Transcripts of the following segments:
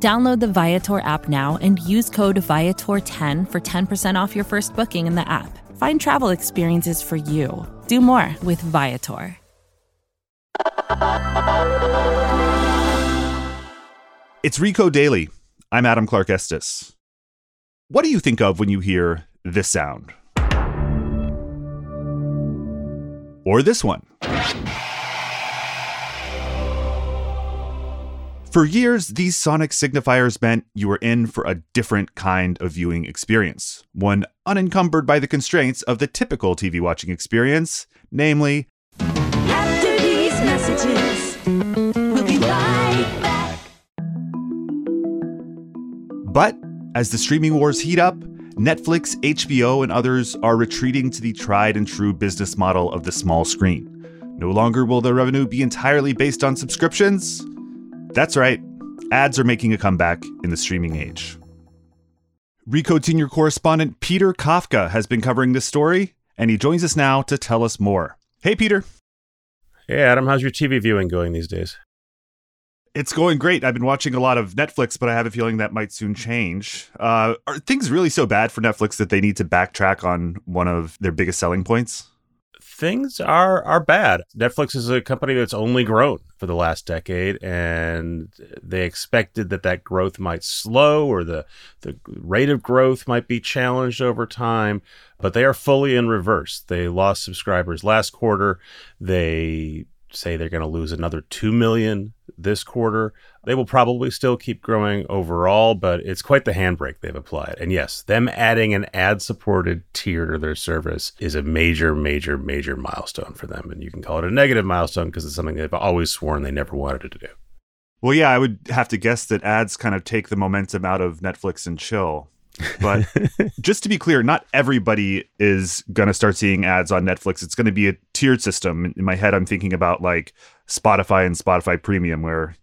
Download the Viator app now and use code Viator10 for 10% off your first booking in the app. Find travel experiences for you. Do more with Viator. It's Recode Daily. I'm Adam Clark Estes. What do you think of when you hear this sound? Or this one? For years, these sonic signifiers meant you were in for a different kind of viewing experience, one unencumbered by the constraints of the typical TV watching experience, namely, messages, we'll be right back. But as the streaming wars heat up, Netflix, HBO, and others are retreating to the tried and true business model of the small screen. No longer will their revenue be entirely based on subscriptions. That's right, ads are making a comeback in the streaming age. Recode senior correspondent Peter Kafka has been covering this story, and he joins us now to tell us more. Hey, Peter. Hey, Adam, how's your TV viewing going these days? It's going great. I've been watching a lot of Netflix, but I have a feeling that might soon change. Uh, are things really so bad for Netflix that they need to backtrack on one of their biggest selling points? Things are are bad. Netflix is a company that's only grown for the last decade, and they expected that that growth might slow or the the rate of growth might be challenged over time. But they are fully in reverse. They lost subscribers last quarter. They say they're going to lose another 2 million this quarter. They will probably still keep growing overall, but it's quite the handbrake they've applied. And yes, them adding an ad supported tier to their service is a major, major, major milestone for them. And you can call it a negative milestone because it's something they've always sworn they never wanted to do. Well, yeah, I would have to guess that ads kind of take the momentum out of Netflix and chill. But just to be clear, not everybody is going to start seeing ads on Netflix. It's going to be a tiered system. In my head, I'm thinking about like Spotify and Spotify Premium, where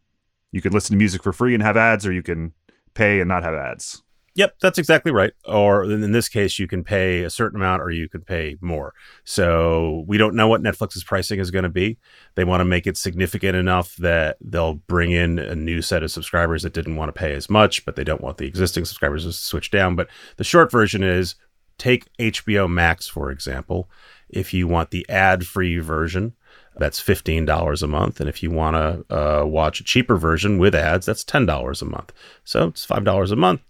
you can listen to music for free and have ads, or you can pay and not have ads. Yep, that's exactly right. Or in this case, you can pay a certain amount or you could pay more. So we don't know what Netflix's pricing is going to be. They want to make it significant enough that they'll bring in a new set of subscribers that didn't want to pay as much, but they don't want the existing subscribers to switch down. But the short version is take HBO Max, for example. If you want the ad free version, that's $15 a month. And if you want to uh, watch a cheaper version with ads, that's $10 a month. So it's $5 a month.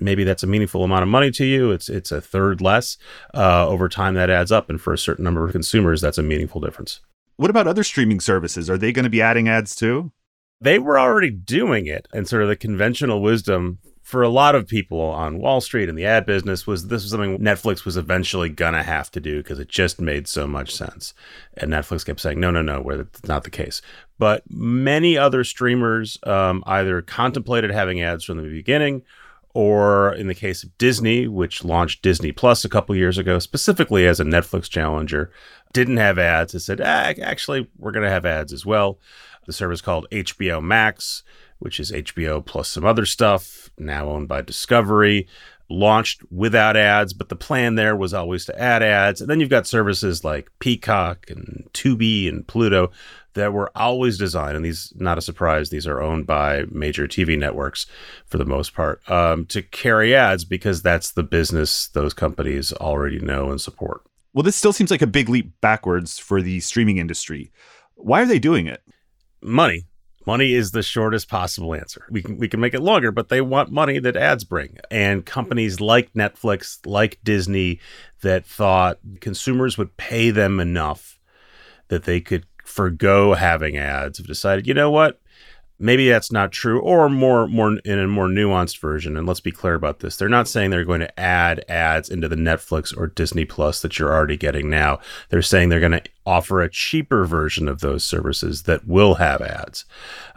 Maybe that's a meaningful amount of money to you. It's it's a third less. Uh, over time, that adds up. And for a certain number of consumers, that's a meaningful difference. What about other streaming services? Are they going to be adding ads too? They were already doing it. And sort of the conventional wisdom for a lot of people on Wall Street and the ad business was this was something Netflix was eventually gonna have to do because it just made so much sense. And Netflix kept saying, no, no, no, where that's not the case. But many other streamers um, either contemplated having ads from the beginning, or in the case of Disney, which launched Disney Plus a couple years ago, specifically as a Netflix challenger, didn't have ads. It said, ah, actually, we're going to have ads as well. The service called HBO Max which is HBO plus some other stuff, now owned by Discovery, launched without ads, but the plan there was always to add ads. And then you've got services like Peacock and Tubi and Pluto that were always designed, and these, not a surprise, these are owned by major TV networks for the most part, um, to carry ads because that's the business those companies already know and support. Well, this still seems like a big leap backwards for the streaming industry. Why are they doing it? Money. Money is the shortest possible answer. We can we can make it longer, but they want money that ads bring. And companies like Netflix, like Disney, that thought consumers would pay them enough that they could forego having ads have decided, you know what? Maybe that's not true, or more, more in a more nuanced version. And let's be clear about this: they're not saying they're going to add ads into the Netflix or Disney Plus that you're already getting now. They're saying they're going to offer a cheaper version of those services that will have ads.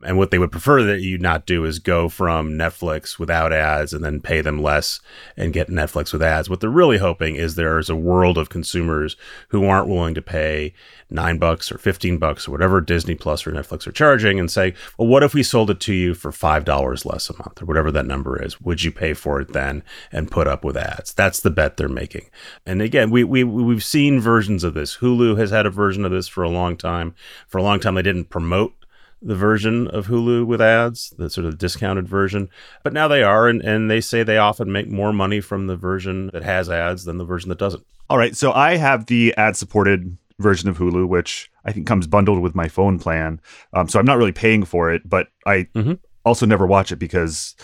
And what they would prefer that you not do is go from Netflix without ads and then pay them less and get Netflix with ads. What they're really hoping is there's a world of consumers who aren't willing to pay nine bucks or 15 bucks or whatever Disney Plus or Netflix are charging and say, well, what if we sold it to you for $5 less a month or whatever that number is? Would you pay for it then and put up with ads? That's the bet they're making. And again, we, we, we've seen versions of this. Hulu has had a version of this for a long time. For a long time, they didn't promote the version of Hulu with ads, the sort of discounted version. But now they are, and, and they say they often make more money from the version that has ads than the version that doesn't. All right, so I have the ad supported version of Hulu, which I think comes bundled with my phone plan. Um, so I'm not really paying for it, but I Mhm. also never watch it because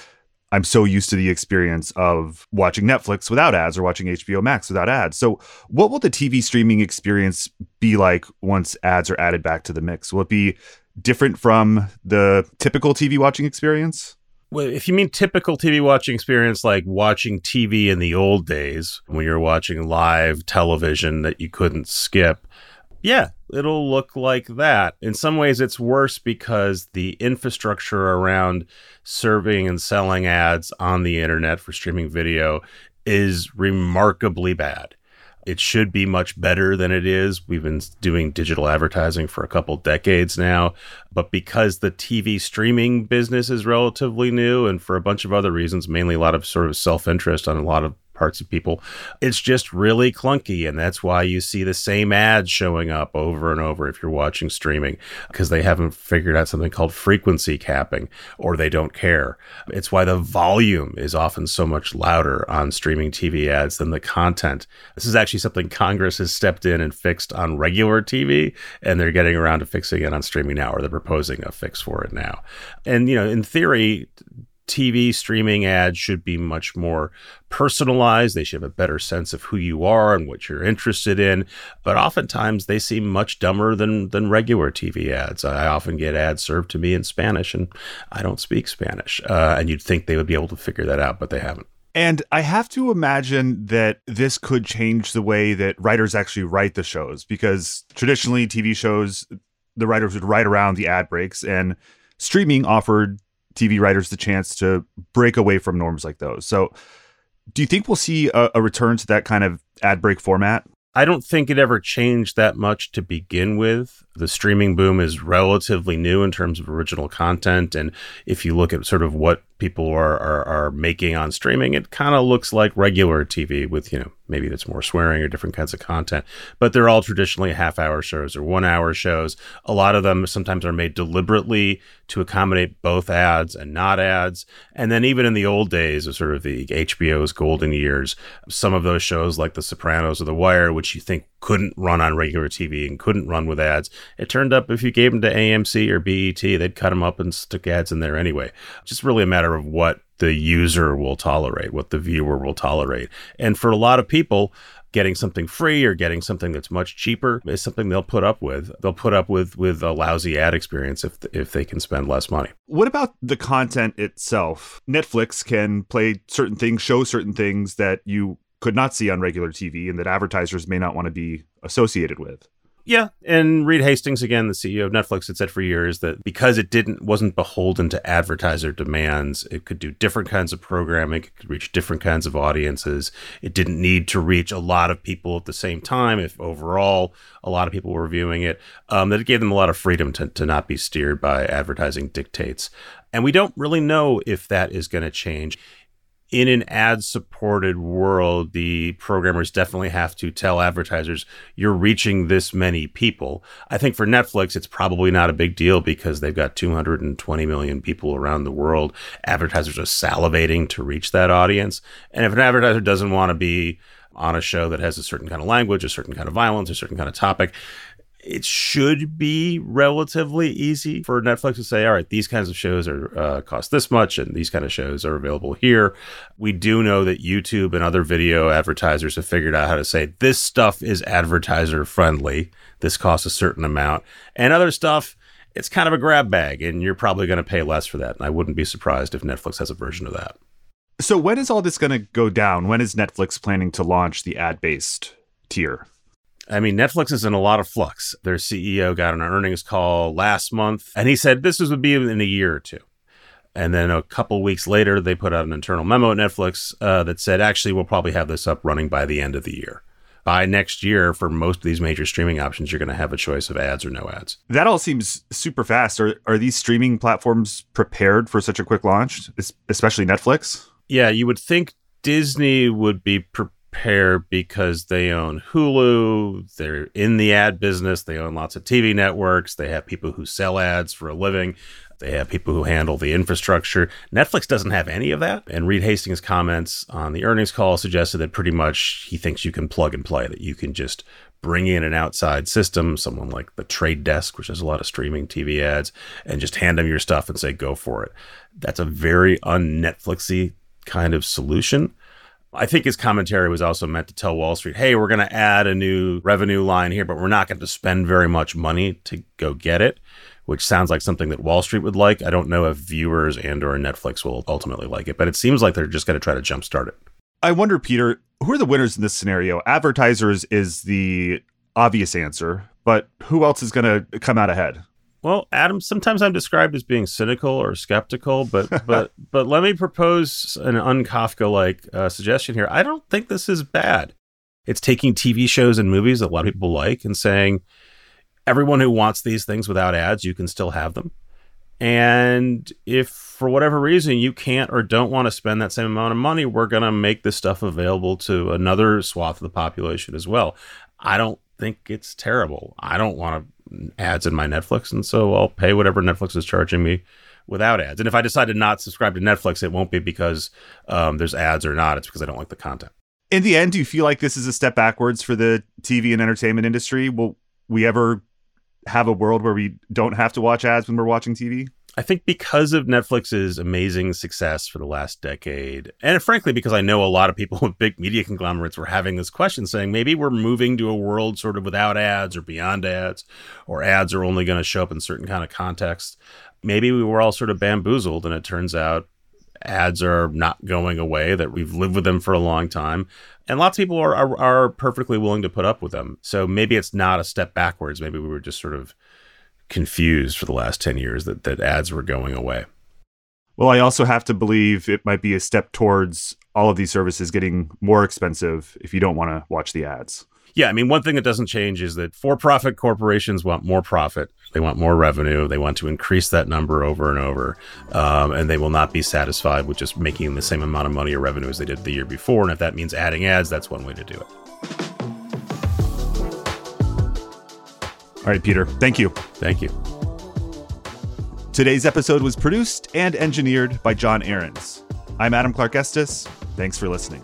I'm so used to the experience of watching Netflix without ads or watching HBO Max without ads. So, what will the TV streaming experience be like once ads are added back to the mix? Will it be different from the typical TV watching experience? Well, if you mean typical TV watching experience, like watching TV in the old days when you're watching live television that you couldn't skip, yeah, it'll look like that. In some ways, it's worse because the infrastructure around serving and selling ads on the internet for streaming video is remarkably bad. It should be much better than it is. We've been doing digital advertising for a couple decades now, but because the TV streaming business is relatively new and for a bunch of other reasons, mainly a lot of sort of self interest on a lot of parts of people, it's just really clunky. And that's why you see the same ads showing up over and over if you're watching streaming, because they haven't figured out something called frequency capping or they don't care. It's why the volume is often so much louder on streaming TV ads than the content. This is actually something Congress has stepped in and fixed on regular TV, and they're getting around to fixing it on streaming now, or they're proposing a fix for it now. And, you know, in theory, TV streaming ads should be much more personalized. They should have a better sense of who you are and what you're interested in. But oftentimes they seem much dumber than than regular TV ads. I often get ads served to me in Spanish, and I don't speak Spanish. Uh, and you'd think they would be able to figure that out, but they haven't. And I have to imagine that this could change the way that writers actually write the shows because traditionally TV shows, the writers would write around the ad breaks, and streaming offered TV writers the chance to break away from norms like those. So, do you think we'll see a, a return to that kind of ad break format? I don't think it ever changed that much to begin with. The streaming boom is relatively new in terms of original content. And if you look at sort of what people are, are, are making on streaming, it kind of looks like regular TV with, you know, maybe that's more swearing or different kinds of content. But they're all traditionally half hour shows or one hour shows. A lot of them sometimes are made deliberately to accommodate both ads and not ads. And then even in the old days of sort of the HBO's golden years, some of those shows like The Sopranos or The Wire, which you think couldn't run on regular TV and couldn't run with ads, it turned up if you gave them to AMC or BET, they'd cut them up and stick ads in there anyway. Just really a matter of what the user will tolerate, what the viewer will tolerate. And for a lot of people, getting something free or getting something that's much cheaper is something they'll put up with. They'll put up with with a lousy ad experience if if they can spend less money. What about the content itself? Netflix can play certain things, show certain things that you could not see on regular TV and that advertisers may not want to be associated with. Yeah, and Reed Hastings again, the CEO of Netflix, had said for years that because it didn't wasn't beholden to advertiser demands, it could do different kinds of programming, it could reach different kinds of audiences. It didn't need to reach a lot of people at the same time. If overall a lot of people were viewing it, um, that it gave them a lot of freedom to to not be steered by advertising dictates. And we don't really know if that is going to change in an ad supported world, the programmers definitely have to tell advertisers, you're reaching this many people. I think for Netflix, it's probably not a big deal because they've got 220 million people around the world. Advertisers are salivating to reach that audience. And if an advertiser doesn't want to be on a show that has a certain kind of language, a certain kind of violence, a certain kind of topic, it should be relatively easy for Netflix to say, all right, these kinds of shows are uh, cost this much, and these kind of shows are available here. We do know that YouTube and other video advertisers have figured out how to say this stuff is advertiser friendly. This costs a certain amount, and other stuff. It's kind of a grab bag, and you're probably going to pay less for that. And I wouldn't be surprised if Netflix has a version of that. So, when is all this going to go down? When is Netflix planning to launch the ad based tier? I mean, Netflix is in a lot of flux. Their CEO got an earnings call last month, and he said this would be in a year or two. And then a couple weeks later, they put out an internal memo at Netflix uh, that said, actually, we'll probably have this up running by the end of the year. By next year, for most of these major streaming options, you're going to have a choice of ads or no ads. That all seems super fast. Are are these streaming platforms prepared for such a quick launch, especially Netflix? Yeah, you would think Disney would be prepared because they own Hulu, they're in the ad business, they own lots of TV networks, they have people who sell ads for a living. They have people who handle the infrastructure. Netflix doesn't have any of that. And Reed Hastings' comments on the earnings call suggested that pretty much he thinks you can plug and play, that you can just bring in an outside system, someone like the Trade Desk, which has a lot of streaming TV ads, and just hand them your stuff and say, go for it. That's a very un Netflixy kind of solution. I think his commentary was also meant to tell Wall Street, hey, we're going to add a new revenue line here, but we're not going to spend very much money to go get it which sounds like something that Wall Street would like. I don't know if viewers and or Netflix will ultimately like it, but it seems like they're just going to try to jumpstart it. I wonder, Peter, who are the winners in this scenario? Advertisers is the obvious answer, but who else is going to come out ahead? Well, Adam, sometimes I'm described as being cynical or skeptical, but but but let me propose an un-Kafka like uh, suggestion here. I don't think this is bad. It's taking TV shows and movies that a lot of people like and saying, everyone who wants these things without ads, you can still have them. And if for whatever reason you can't or don't want to spend that same amount of money, we're going to make this stuff available to another swath of the population as well. I don't think it's terrible. I don't want ads in my Netflix, and so I'll pay whatever Netflix is charging me without ads. And if I decide to not subscribe to Netflix, it won't be because um, there's ads or not. It's because I don't like the content. In the end, do you feel like this is a step backwards for the TV and entertainment industry? Will we ever have a world where we don't have to watch ads when we're watching TV? I think because of Netflix's amazing success for the last decade, and frankly, because I know a lot of people with big media conglomerates were having this question saying maybe we're moving to a world sort of without ads or beyond ads, or ads are only going to show up in certain kind of contexts. Maybe we were all sort of bamboozled, and it turns out ads are not going away, that we've lived with them for a long time. And lots of people are, are, are perfectly willing to put up with them. So maybe it's not a step backwards. Maybe we were just sort of confused for the last 10 years that, that ads were going away. Well, I also have to believe it might be a step towards all of these services getting more expensive if you don't want to watch the ads. Yeah, I mean, one thing that doesn't change is that for profit corporations want more profit. They want more revenue. They want to increase that number over and over. Um, and they will not be satisfied with just making the same amount of money or revenue as they did the year before. And if that means adding ads, that's one way to do it. All right, Peter, thank you. Thank you. Today's episode was produced and engineered by John Ahrens. I'm Adam Clark Estes. Thanks for listening.